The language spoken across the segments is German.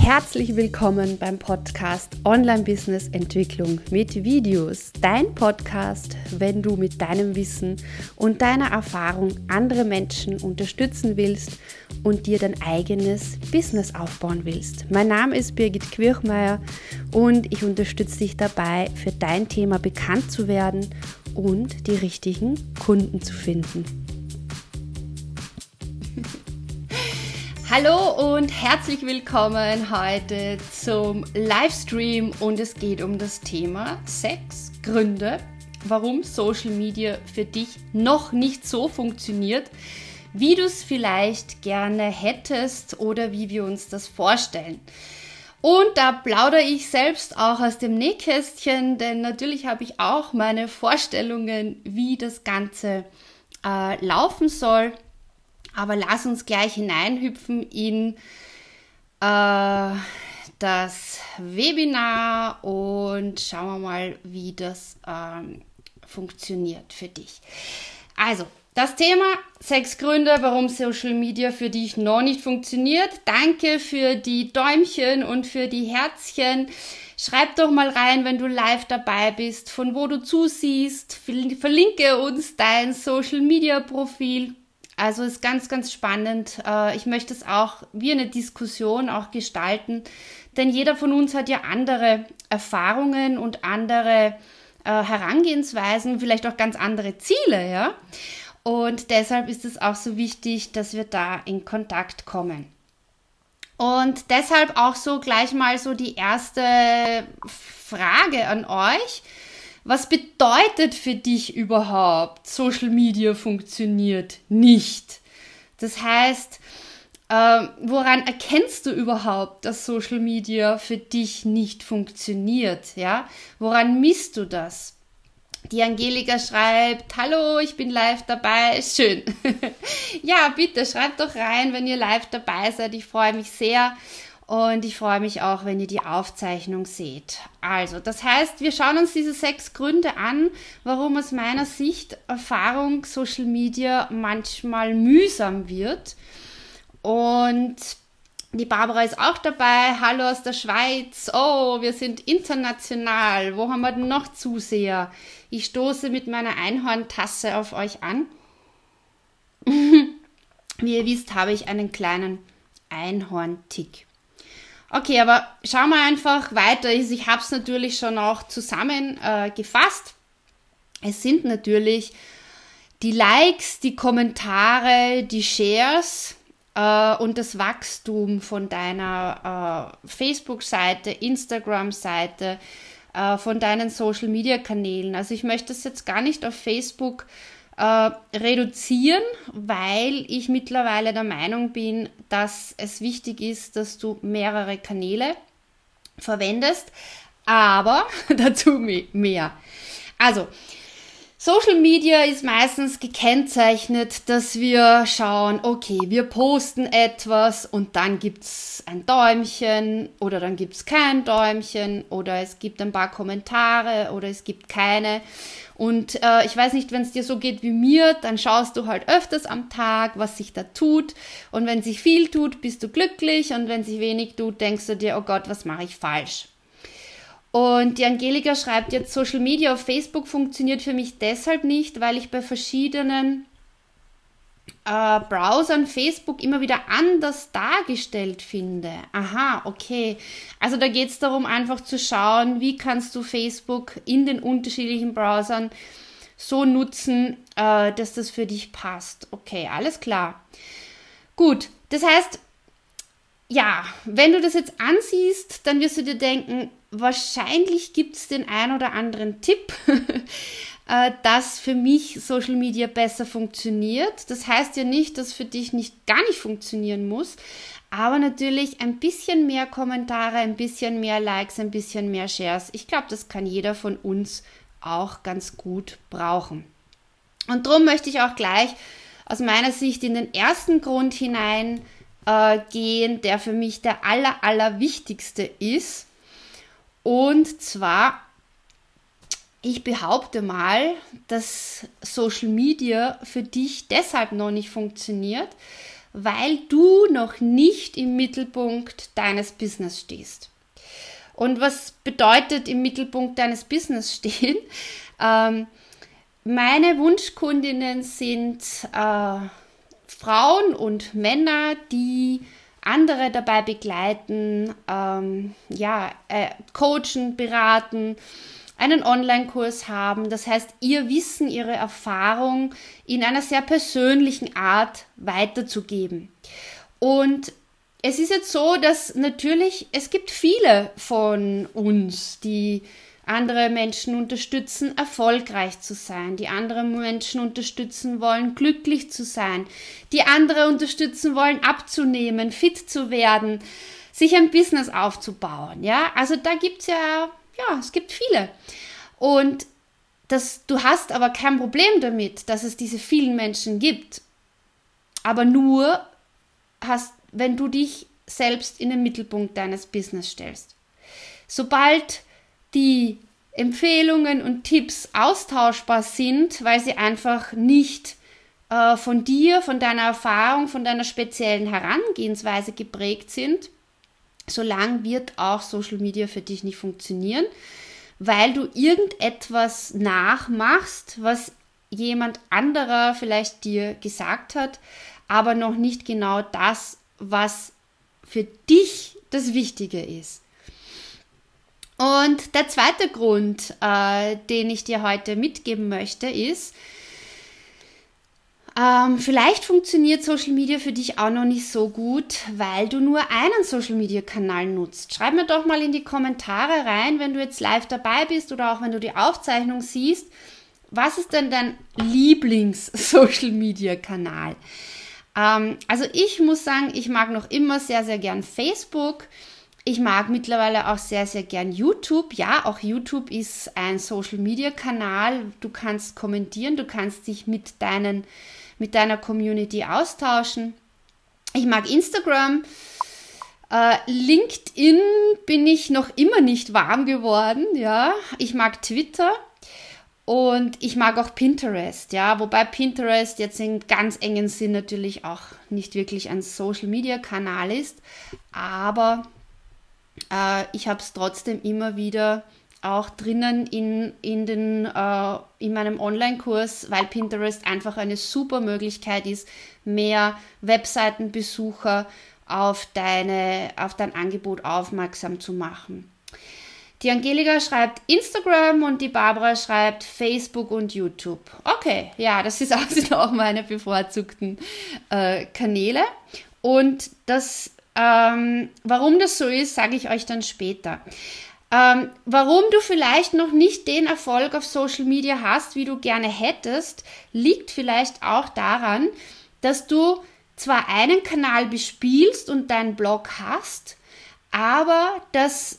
Herzlich willkommen beim Podcast Online Business Entwicklung mit Videos. Dein Podcast, wenn du mit deinem Wissen und deiner Erfahrung andere Menschen unterstützen willst und dir dein eigenes Business aufbauen willst. Mein Name ist Birgit Quirchmeier und ich unterstütze dich dabei, für dein Thema bekannt zu werden und die richtigen Kunden zu finden. Hallo und herzlich willkommen heute zum Livestream und es geht um das Thema sechs Gründe, warum Social Media für dich noch nicht so funktioniert, wie du es vielleicht gerne hättest oder wie wir uns das vorstellen. Und da plaudere ich selbst auch aus dem Nähkästchen, denn natürlich habe ich auch meine Vorstellungen, wie das Ganze äh, laufen soll. Aber lass uns gleich hineinhüpfen in äh, das Webinar und schauen wir mal, wie das ähm, funktioniert für dich. Also, das Thema sechs Gründe, warum Social Media für dich noch nicht funktioniert. Danke für die Däumchen und für die Herzchen. Schreib doch mal rein, wenn du live dabei bist, von wo du zusiehst. Verlinke uns dein Social Media Profil. Also ist ganz, ganz spannend. Äh, ich möchte es auch wie eine Diskussion auch gestalten, denn jeder von uns hat ja andere Erfahrungen und andere äh, Herangehensweisen, vielleicht auch ganz andere Ziele, ja. Und deshalb ist es auch so wichtig, dass wir da in Kontakt kommen. Und deshalb auch so gleich mal so die erste Frage an euch. Was bedeutet für dich überhaupt, Social Media funktioniert nicht? Das heißt, äh, woran erkennst du überhaupt, dass Social Media für dich nicht funktioniert? Ja, woran misst du das? Die Angelika schreibt, hallo, ich bin live dabei. Schön. ja, bitte schreibt doch rein, wenn ihr live dabei seid. Ich freue mich sehr. Und ich freue mich auch, wenn ihr die Aufzeichnung seht. Also, das heißt, wir schauen uns diese sechs Gründe an, warum aus meiner Sicht Erfahrung Social Media manchmal mühsam wird. Und die Barbara ist auch dabei. Hallo aus der Schweiz. Oh, wir sind international. Wo haben wir denn noch Zuseher? Ich stoße mit meiner Einhorntasse auf euch an. Wie ihr wisst, habe ich einen kleinen Einhorntick. Okay, aber schauen wir einfach weiter. Ich habe es natürlich schon auch zusammengefasst. Äh, es sind natürlich die Likes, die Kommentare, die Shares äh, und das Wachstum von deiner äh, Facebook-Seite, Instagram-Seite, äh, von deinen Social-Media-Kanälen. Also ich möchte das jetzt gar nicht auf Facebook äh, reduzieren, weil ich mittlerweile der Meinung bin, dass es wichtig ist, dass du mehrere Kanäle verwendest, aber dazu mehr. Also, Social Media ist meistens gekennzeichnet, dass wir schauen, okay, wir posten etwas und dann gibt es ein Däumchen oder dann gibt es kein Däumchen oder es gibt ein paar Kommentare oder es gibt keine. Und äh, ich weiß nicht, wenn es dir so geht wie mir, dann schaust du halt öfters am Tag, was sich da tut. Und wenn sich viel tut, bist du glücklich. Und wenn sich wenig tut, denkst du dir, oh Gott, was mache ich falsch? Und die Angelika schreibt jetzt, Social Media auf Facebook funktioniert für mich deshalb nicht, weil ich bei verschiedenen äh, Browsern Facebook immer wieder anders dargestellt finde. Aha, okay. Also da geht es darum, einfach zu schauen, wie kannst du Facebook in den unterschiedlichen Browsern so nutzen, äh, dass das für dich passt. Okay, alles klar. Gut, das heißt, ja, wenn du das jetzt ansiehst, dann wirst du dir denken, wahrscheinlich gibt es den ein oder anderen Tipp, äh, dass für mich Social Media besser funktioniert. Das heißt ja nicht, dass für dich nicht gar nicht funktionieren muss, aber natürlich ein bisschen mehr Kommentare, ein bisschen mehr Likes, ein bisschen mehr Shares. Ich glaube, das kann jeder von uns auch ganz gut brauchen. Und darum möchte ich auch gleich aus meiner Sicht in den ersten Grund hinein äh, gehen, der für mich der aller, aller wichtigste ist. Und zwar ich behaupte mal, dass Social Media für dich deshalb noch nicht funktioniert, weil du noch nicht im Mittelpunkt deines Business stehst. Und was bedeutet im Mittelpunkt deines Business stehen? Ähm, meine Wunschkundinnen sind äh, Frauen und Männer, die andere dabei begleiten, ähm, ja, äh, coachen, beraten, einen Online-Kurs haben. Das heißt, ihr Wissen, ihre Erfahrung in einer sehr persönlichen Art weiterzugeben. Und es ist jetzt so, dass natürlich es gibt viele von uns, die andere Menschen unterstützen, erfolgreich zu sein, die andere Menschen unterstützen wollen, glücklich zu sein, die andere unterstützen wollen, abzunehmen, fit zu werden, sich ein Business aufzubauen. Ja, also da gibt es ja ja, es gibt viele. Und das, du hast aber kein Problem damit, dass es diese vielen Menschen gibt. Aber nur hast, wenn du dich selbst in den Mittelpunkt deines Business stellst. Sobald die Empfehlungen und Tipps austauschbar sind, weil sie einfach nicht äh, von dir, von deiner Erfahrung, von deiner speziellen Herangehensweise geprägt sind, solange wird auch Social Media für dich nicht funktionieren, weil du irgendetwas nachmachst, was jemand anderer vielleicht dir gesagt hat, aber noch nicht genau das, was für dich das Wichtige ist. Und der zweite Grund, äh, den ich dir heute mitgeben möchte, ist, ähm, vielleicht funktioniert Social Media für dich auch noch nicht so gut, weil du nur einen Social Media Kanal nutzt. Schreib mir doch mal in die Kommentare rein, wenn du jetzt live dabei bist oder auch wenn du die Aufzeichnung siehst. Was ist denn dein Lieblings-Social Media Kanal? Ähm, also ich muss sagen, ich mag noch immer sehr, sehr gern Facebook. Ich mag mittlerweile auch sehr, sehr gern YouTube. Ja, auch YouTube ist ein Social Media Kanal. Du kannst kommentieren, du kannst dich mit deinen mit deiner Community austauschen. Ich mag Instagram. Äh, LinkedIn bin ich noch immer nicht warm geworden, ja. Ich mag Twitter und ich mag auch Pinterest, ja. Wobei Pinterest jetzt in ganz engen Sinn natürlich auch nicht wirklich ein Social Media Kanal ist, aber äh, ich habe es trotzdem immer wieder auch drinnen in, in, den, äh, in meinem Online-Kurs, weil Pinterest einfach eine super Möglichkeit ist, mehr Webseitenbesucher auf, deine, auf dein Angebot aufmerksam zu machen. Die Angelika schreibt Instagram und die Barbara schreibt Facebook und YouTube. Okay, ja, das ist auch, sind auch meine bevorzugten äh, Kanäle. Und das, ähm, warum das so ist, sage ich euch dann später. Ähm, warum du vielleicht noch nicht den Erfolg auf Social Media hast, wie du gerne hättest, liegt vielleicht auch daran, dass du zwar einen Kanal bespielst und deinen Blog hast, aber dass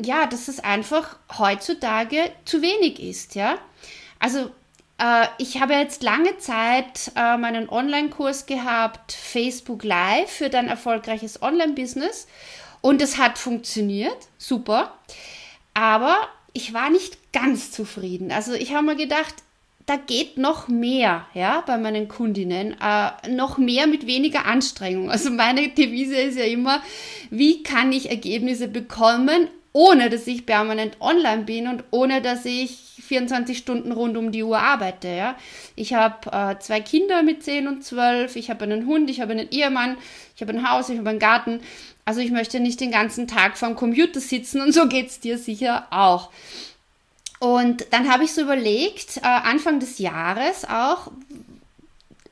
ja, dass es einfach heutzutage zu wenig ist, ja. Also äh, ich habe jetzt lange Zeit äh, meinen Online-Kurs gehabt, Facebook Live für dein erfolgreiches Online-Business und es hat funktioniert, super. Aber ich war nicht ganz zufrieden. Also ich habe mir gedacht, da geht noch mehr, ja, bei meinen Kundinnen, äh, noch mehr mit weniger Anstrengung. Also meine Devise ist ja immer, wie kann ich Ergebnisse bekommen, ohne dass ich permanent online bin und ohne dass ich 24 Stunden rund um die Uhr arbeite. Ja? Ich habe äh, zwei Kinder mit 10 und 12, ich habe einen Hund, ich habe einen Ehemann, ich habe ein Haus, ich habe einen Garten. Also ich möchte nicht den ganzen Tag vorm Computer sitzen und so geht es dir sicher auch. Und dann habe ich so überlegt, äh, Anfang des Jahres auch,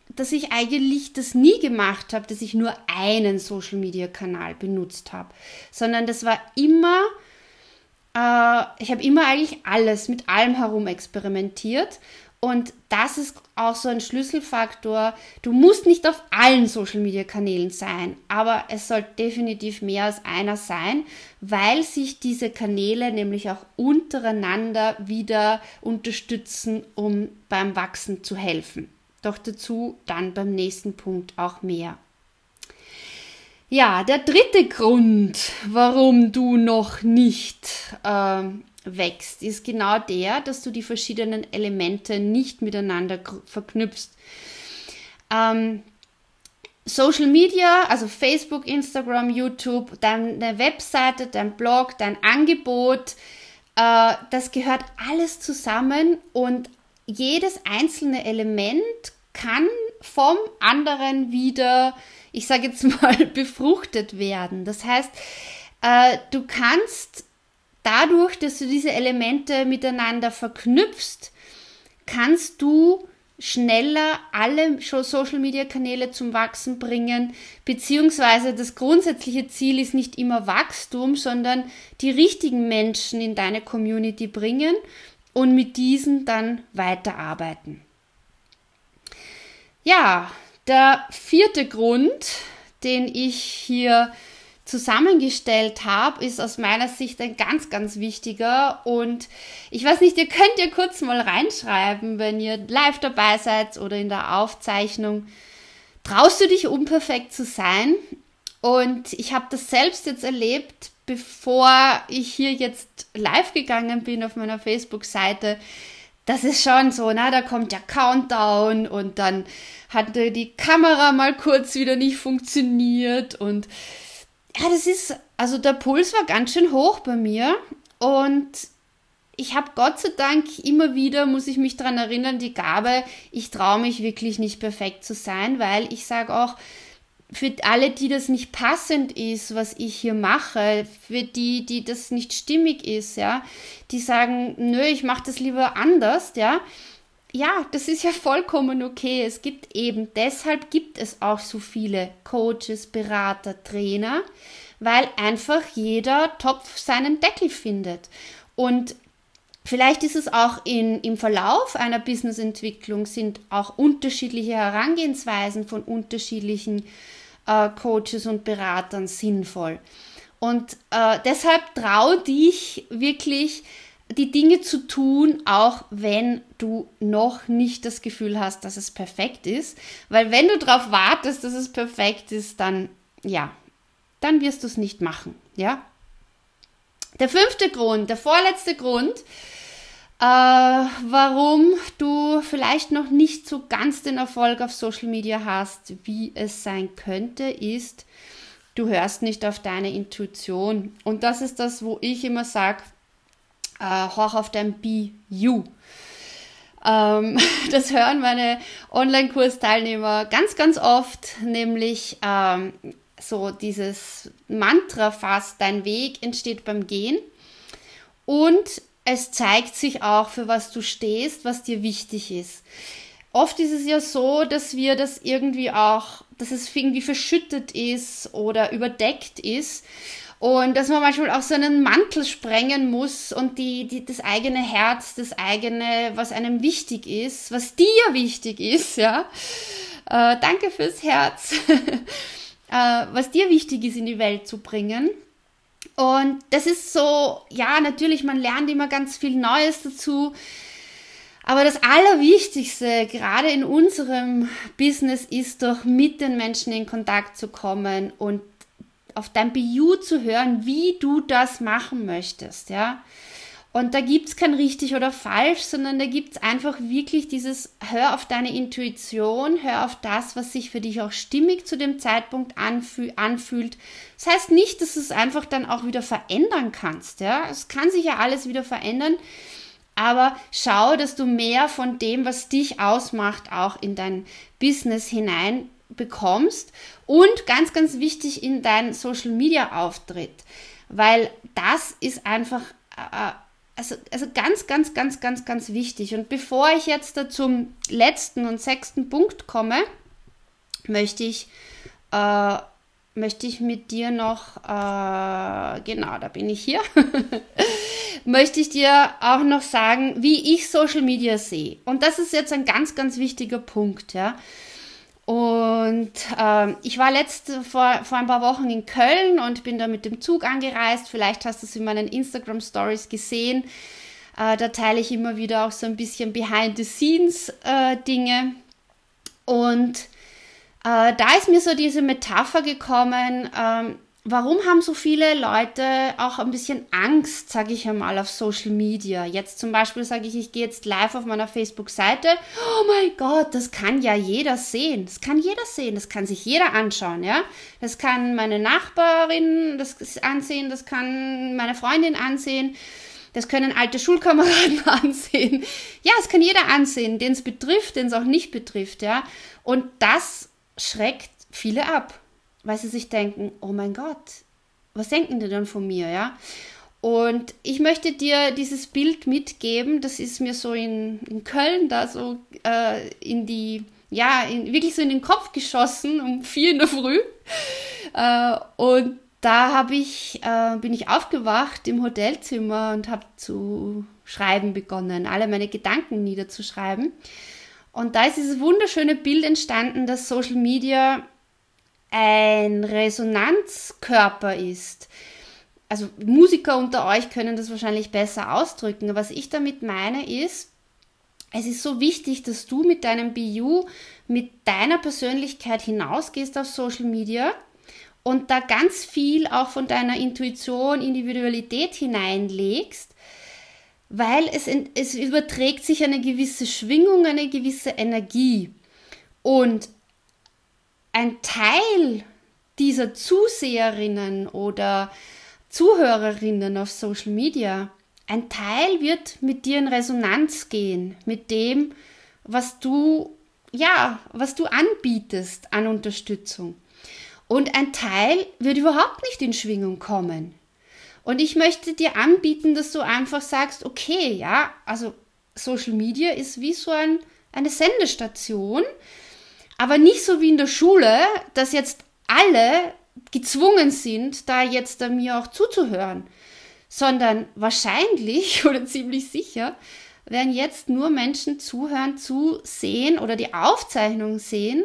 dass ich eigentlich das nie gemacht habe, dass ich nur einen Social-Media-Kanal benutzt habe, sondern das war immer, äh, ich habe immer eigentlich alles, mit allem herum experimentiert und das ist auch so ein Schlüsselfaktor. Du musst nicht auf allen Social-Media-Kanälen sein, aber es soll definitiv mehr als einer sein, weil sich diese Kanäle nämlich auch untereinander wieder unterstützen, um beim Wachsen zu helfen. Doch dazu dann beim nächsten Punkt auch mehr. Ja, der dritte Grund, warum du noch nicht äh, wächst, ist genau der, dass du die verschiedenen Elemente nicht miteinander verknüpfst. Ähm, Social Media, also Facebook, Instagram, YouTube, deine Webseite, dein Blog, dein Angebot, äh, das gehört alles zusammen und jedes einzelne Element kann vom anderen wieder, ich sage jetzt mal, befruchtet werden. Das heißt, äh, du kannst dadurch, dass du diese Elemente miteinander verknüpfst, kannst du schneller alle Social-Media-Kanäle zum Wachsen bringen, beziehungsweise das grundsätzliche Ziel ist nicht immer Wachstum, sondern die richtigen Menschen in deine Community bringen und mit diesen dann weiterarbeiten. Ja, der vierte Grund, den ich hier zusammengestellt habe, ist aus meiner Sicht ein ganz, ganz wichtiger. Und ich weiß nicht, ihr könnt ja kurz mal reinschreiben, wenn ihr live dabei seid oder in der Aufzeichnung. Traust du dich unperfekt zu sein? Und ich habe das selbst jetzt erlebt, bevor ich hier jetzt live gegangen bin auf meiner Facebook-Seite. Das ist schon so, na, da kommt der Countdown und dann hatte die Kamera mal kurz wieder nicht funktioniert und ja, das ist, also der Puls war ganz schön hoch bei mir und ich habe Gott sei Dank immer wieder, muss ich mich daran erinnern, die Gabe, ich traue mich wirklich nicht perfekt zu sein, weil ich sage auch, für alle, die das nicht passend ist, was ich hier mache, für die, die das nicht stimmig ist, ja, die sagen, nö, ich mache das lieber anders, ja, ja, das ist ja vollkommen okay. Es gibt eben, deshalb gibt es auch so viele Coaches, Berater, Trainer, weil einfach jeder Topf seinen Deckel findet. Und vielleicht ist es auch in, im Verlauf einer Businessentwicklung sind auch unterschiedliche Herangehensweisen von unterschiedlichen äh, Coaches und Beratern sinnvoll. Und äh, deshalb trau dich wirklich, die Dinge zu tun, auch wenn du noch nicht das Gefühl hast, dass es perfekt ist. Weil wenn du darauf wartest, dass es perfekt ist, dann ja, dann wirst du es nicht machen. Ja. Der fünfte Grund, der vorletzte Grund, äh, warum du vielleicht noch nicht so ganz den Erfolg auf Social Media hast, wie es sein könnte, ist, du hörst nicht auf deine Intuition. Und das ist das, wo ich immer sage, äh, hoch auf dein Be You. Ähm, das hören meine Online-Kursteilnehmer ganz, ganz oft, nämlich ähm, so dieses Mantra fast, dein Weg entsteht beim Gehen. Und es zeigt sich auch, für was du stehst, was dir wichtig ist. Oft ist es ja so, dass wir das irgendwie auch, dass es irgendwie verschüttet ist oder überdeckt ist. Und dass man manchmal auch so einen Mantel sprengen muss und die, die, das eigene Herz, das eigene, was einem wichtig ist, was dir wichtig ist, ja. Äh, danke fürs Herz. äh, was dir wichtig ist, in die Welt zu bringen. Und das ist so, ja, natürlich, man lernt immer ganz viel Neues dazu. Aber das Allerwichtigste, gerade in unserem Business, ist doch mit den Menschen in Kontakt zu kommen und auf dein BU zu hören, wie du das machen möchtest, ja. Und da gibt es kein richtig oder falsch, sondern da gibt es einfach wirklich dieses, hör auf deine Intuition, hör auf das, was sich für dich auch stimmig zu dem Zeitpunkt anfüh anfühlt. Das heißt nicht, dass du es einfach dann auch wieder verändern kannst. Ja? Es kann sich ja alles wieder verändern, aber schau, dass du mehr von dem, was dich ausmacht, auch in dein Business hinein bekommst und ganz, ganz wichtig in deinen Social Media Auftritt, weil das ist einfach, äh, also, also ganz, ganz, ganz, ganz, ganz wichtig. Und bevor ich jetzt zum letzten und sechsten Punkt komme, möchte ich, äh, möchte ich mit dir noch, äh, genau, da bin ich hier, möchte ich dir auch noch sagen, wie ich Social Media sehe. Und das ist jetzt ein ganz, ganz wichtiger Punkt, ja. Und äh, ich war letzte vor, vor ein paar Wochen in Köln und bin da mit dem Zug angereist. Vielleicht hast du es in meinen Instagram Stories gesehen. Äh, da teile ich immer wieder auch so ein bisschen Behind the Scenes äh, Dinge. Und äh, da ist mir so diese Metapher gekommen, ähm, warum haben so viele Leute auch ein bisschen Angst, sage ich einmal, auf Social Media? Jetzt zum Beispiel sage ich, ich gehe jetzt live auf meiner Facebook-Seite. Oh mein Gott, das kann ja jeder sehen. Das kann jeder sehen. Das kann sich jeder anschauen, ja. Das kann meine Nachbarin das ansehen. Das kann meine Freundin ansehen. Das können alte Schulkameraden ansehen. Ja, es kann jeder ansehen, den es betrifft, den es auch nicht betrifft, ja. Und das schreckt viele ab weil sie sich denken, oh mein Gott, was denken die denn von mir, ja? Und ich möchte dir dieses Bild mitgeben, das ist mir so in, in Köln da so äh, in die, ja, in, wirklich so in den Kopf geschossen um vier in der Früh. Äh, und da habe ich, äh, bin ich aufgewacht im Hotelzimmer und habe zu schreiben begonnen, alle meine Gedanken niederzuschreiben. Und da ist dieses wunderschöne Bild entstanden, dass Social Media ein Resonanzkörper ist. Also Musiker unter euch können das wahrscheinlich besser ausdrücken. Was ich damit meine ist, es ist so wichtig, dass du mit deinem BU, mit deiner Persönlichkeit hinausgehst auf Social Media und da ganz viel auch von deiner Intuition, Individualität hineinlegst, weil es, es überträgt sich eine gewisse Schwingung, eine gewisse Energie. Und ein Teil dieser Zuseherinnen oder Zuhörerinnen auf Social Media, ein Teil wird mit dir in Resonanz gehen, mit dem, was du, ja, was du anbietest an Unterstützung. Und ein Teil wird überhaupt nicht in Schwingung kommen. Und ich möchte dir anbieten, dass du einfach sagst, okay, ja, also Social Media ist wie so ein, eine Sendestation, aber nicht so wie in der Schule, dass jetzt alle gezwungen sind, da jetzt mir auch zuzuhören, sondern wahrscheinlich oder ziemlich sicher werden jetzt nur Menschen zuhören, zusehen oder die Aufzeichnung sehen,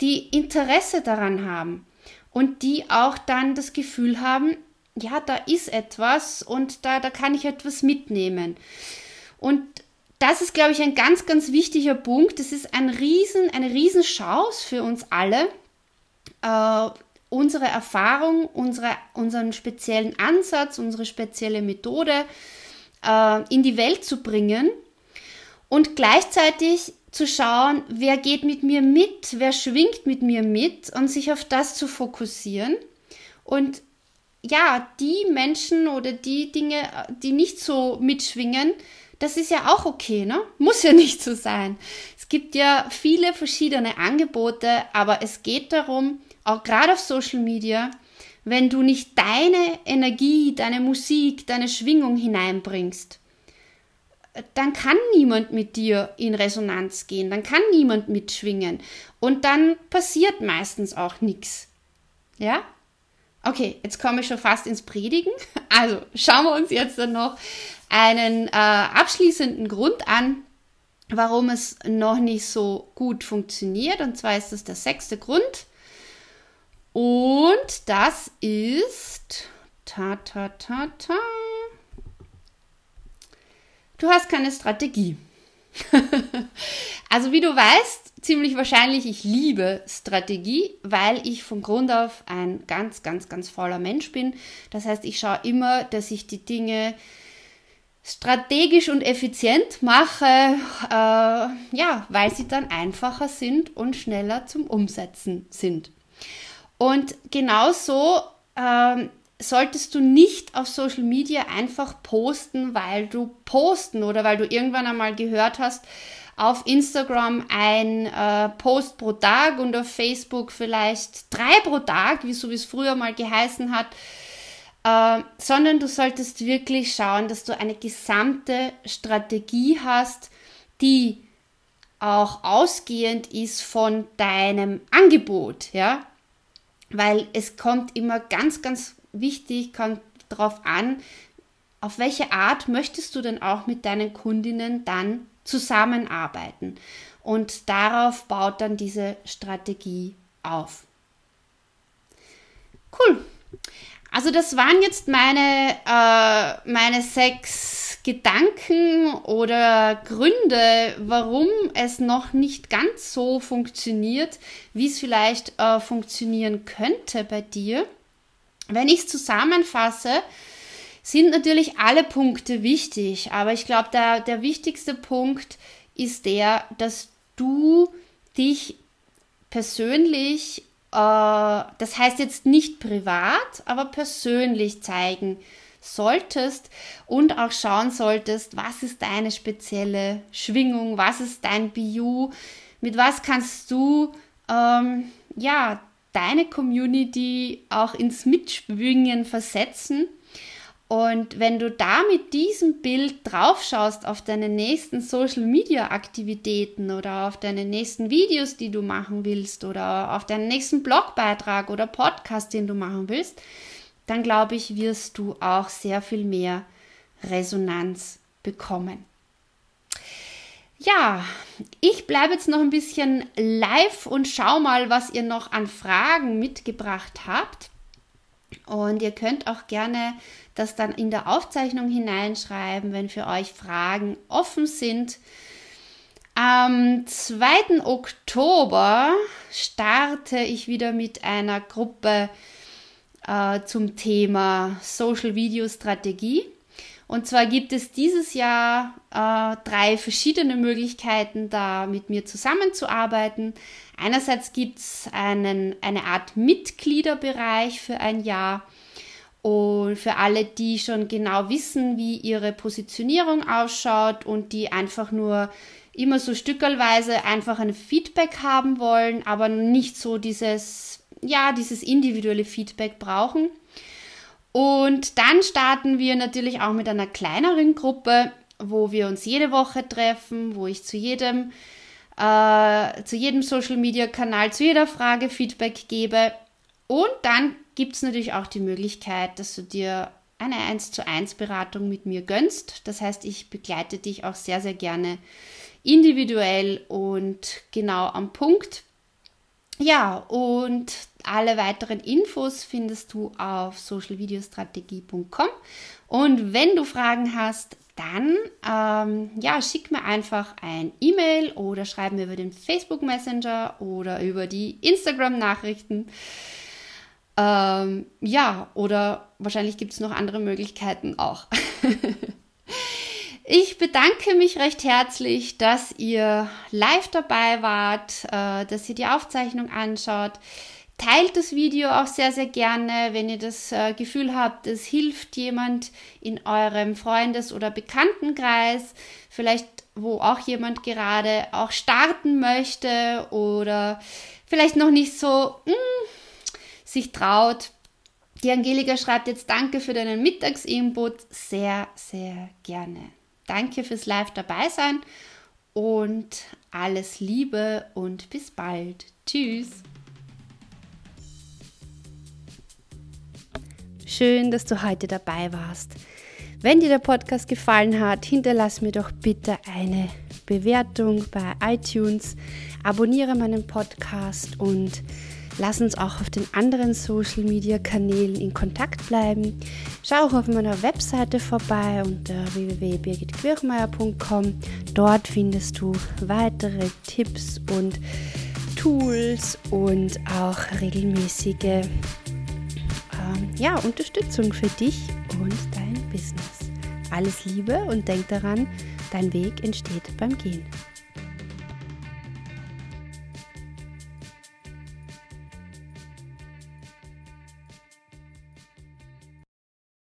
die Interesse daran haben und die auch dann das Gefühl haben, ja, da ist etwas und da, da kann ich etwas mitnehmen. Und das ist, glaube ich, ein ganz, ganz wichtiger Punkt. Das ist ein Riesen, eine Riesenchance für uns alle, äh, unsere Erfahrung, unsere, unseren speziellen Ansatz, unsere spezielle Methode äh, in die Welt zu bringen und gleichzeitig zu schauen, wer geht mit mir mit, wer schwingt mit mir mit und sich auf das zu fokussieren und ja, die Menschen oder die Dinge, die nicht so mitschwingen, das ist ja auch okay, ne? Muss ja nicht so sein. Es gibt ja viele verschiedene Angebote, aber es geht darum, auch gerade auf Social Media, wenn du nicht deine Energie, deine Musik, deine Schwingung hineinbringst, dann kann niemand mit dir in Resonanz gehen, dann kann niemand mitschwingen und dann passiert meistens auch nichts. Ja? Okay, jetzt komme ich schon fast ins Predigen. Also schauen wir uns jetzt dann noch einen äh, abschließenden Grund an, warum es noch nicht so gut funktioniert. Und zwar ist das der sechste Grund. Und das ist ta ta ta ta. Du hast keine Strategie. also wie du weißt, ziemlich wahrscheinlich, ich liebe Strategie, weil ich von Grund auf ein ganz, ganz, ganz fauler Mensch bin. Das heißt, ich schaue immer, dass ich die Dinge strategisch und effizient mache, äh, ja, weil sie dann einfacher sind und schneller zum Umsetzen sind. Und genauso äh, solltest du nicht auf Social Media einfach posten, weil du posten oder weil du irgendwann einmal gehört hast, auf Instagram ein äh, Post pro Tag und auf Facebook vielleicht drei pro Tag, wie so wie es früher mal geheißen hat, äh, sondern du solltest wirklich schauen, dass du eine gesamte Strategie hast, die auch ausgehend ist von deinem Angebot, ja, weil es kommt immer ganz, ganz wichtig, kommt darauf an, auf welche Art möchtest du denn auch mit deinen Kundinnen dann zusammenarbeiten. Und darauf baut dann diese Strategie auf. Cool. Also das waren jetzt meine, äh, meine sechs Gedanken oder Gründe, warum es noch nicht ganz so funktioniert, wie es vielleicht äh, funktionieren könnte bei dir. Wenn ich es zusammenfasse, sind natürlich alle Punkte wichtig, aber ich glaube, der, der wichtigste Punkt ist der, dass du dich persönlich, das heißt jetzt nicht privat, aber persönlich zeigen solltest und auch schauen solltest, was ist deine spezielle Schwingung, was ist dein Bio, mit was kannst du ähm, ja deine Community auch ins Mitschwingen versetzen und wenn du da mit diesem Bild drauf schaust auf deine nächsten Social Media Aktivitäten oder auf deine nächsten Videos, die du machen willst oder auf deinen nächsten Blogbeitrag oder Podcast, den du machen willst, dann glaube ich, wirst du auch sehr viel mehr Resonanz bekommen. Ja, ich bleibe jetzt noch ein bisschen live und schau mal, was ihr noch an Fragen mitgebracht habt. Und ihr könnt auch gerne das dann in der Aufzeichnung hineinschreiben, wenn für euch Fragen offen sind. Am 2. Oktober starte ich wieder mit einer Gruppe äh, zum Thema Social Video Strategie. Und zwar gibt es dieses Jahr äh, drei verschiedene Möglichkeiten, da mit mir zusammenzuarbeiten. Einerseits gibt es eine Art Mitgliederbereich für ein Jahr. Und für alle, die schon genau wissen, wie ihre Positionierung ausschaut und die einfach nur immer so stückelweise einfach ein Feedback haben wollen, aber nicht so dieses, ja, dieses individuelle Feedback brauchen. Und dann starten wir natürlich auch mit einer kleineren Gruppe, wo wir uns jede Woche treffen, wo ich zu jedem, äh, zu jedem Social Media Kanal, zu jeder Frage Feedback gebe. Und dann gibt es natürlich auch die Möglichkeit, dass du dir eine 1 zu 1 Beratung mit mir gönnst. Das heißt, ich begleite dich auch sehr, sehr gerne individuell und genau am Punkt. Ja, und alle weiteren Infos findest du auf socialvideostrategie.com. Und wenn du Fragen hast, dann ähm, ja, schick mir einfach ein E-Mail oder schreib mir über den Facebook Messenger oder über die Instagram-Nachrichten. Ähm, ja, oder wahrscheinlich gibt es noch andere Möglichkeiten auch. Ich bedanke mich recht herzlich, dass ihr live dabei wart, äh, dass ihr die Aufzeichnung anschaut. Teilt das Video auch sehr, sehr gerne, wenn ihr das äh, Gefühl habt, es hilft jemand in eurem Freundes- oder Bekanntenkreis, vielleicht wo auch jemand gerade auch starten möchte oder vielleicht noch nicht so mh, hm, sich traut. Die Angelika schreibt jetzt Danke für deinen Mittagsinput. Sehr, sehr gerne. Danke fürs Live dabei sein und alles Liebe und bis bald. Tschüss. Schön, dass du heute dabei warst. Wenn dir der Podcast gefallen hat, hinterlass mir doch bitte eine Bewertung bei iTunes, abonniere meinen Podcast und Lass uns auch auf den anderen Social Media Kanälen in Kontakt bleiben. Schau auch auf meiner Webseite vorbei unter www.birgitquirchmeier.com. Dort findest du weitere Tipps und Tools und auch regelmäßige ähm, ja, Unterstützung für dich und dein Business. Alles Liebe und denk daran, dein Weg entsteht beim Gehen.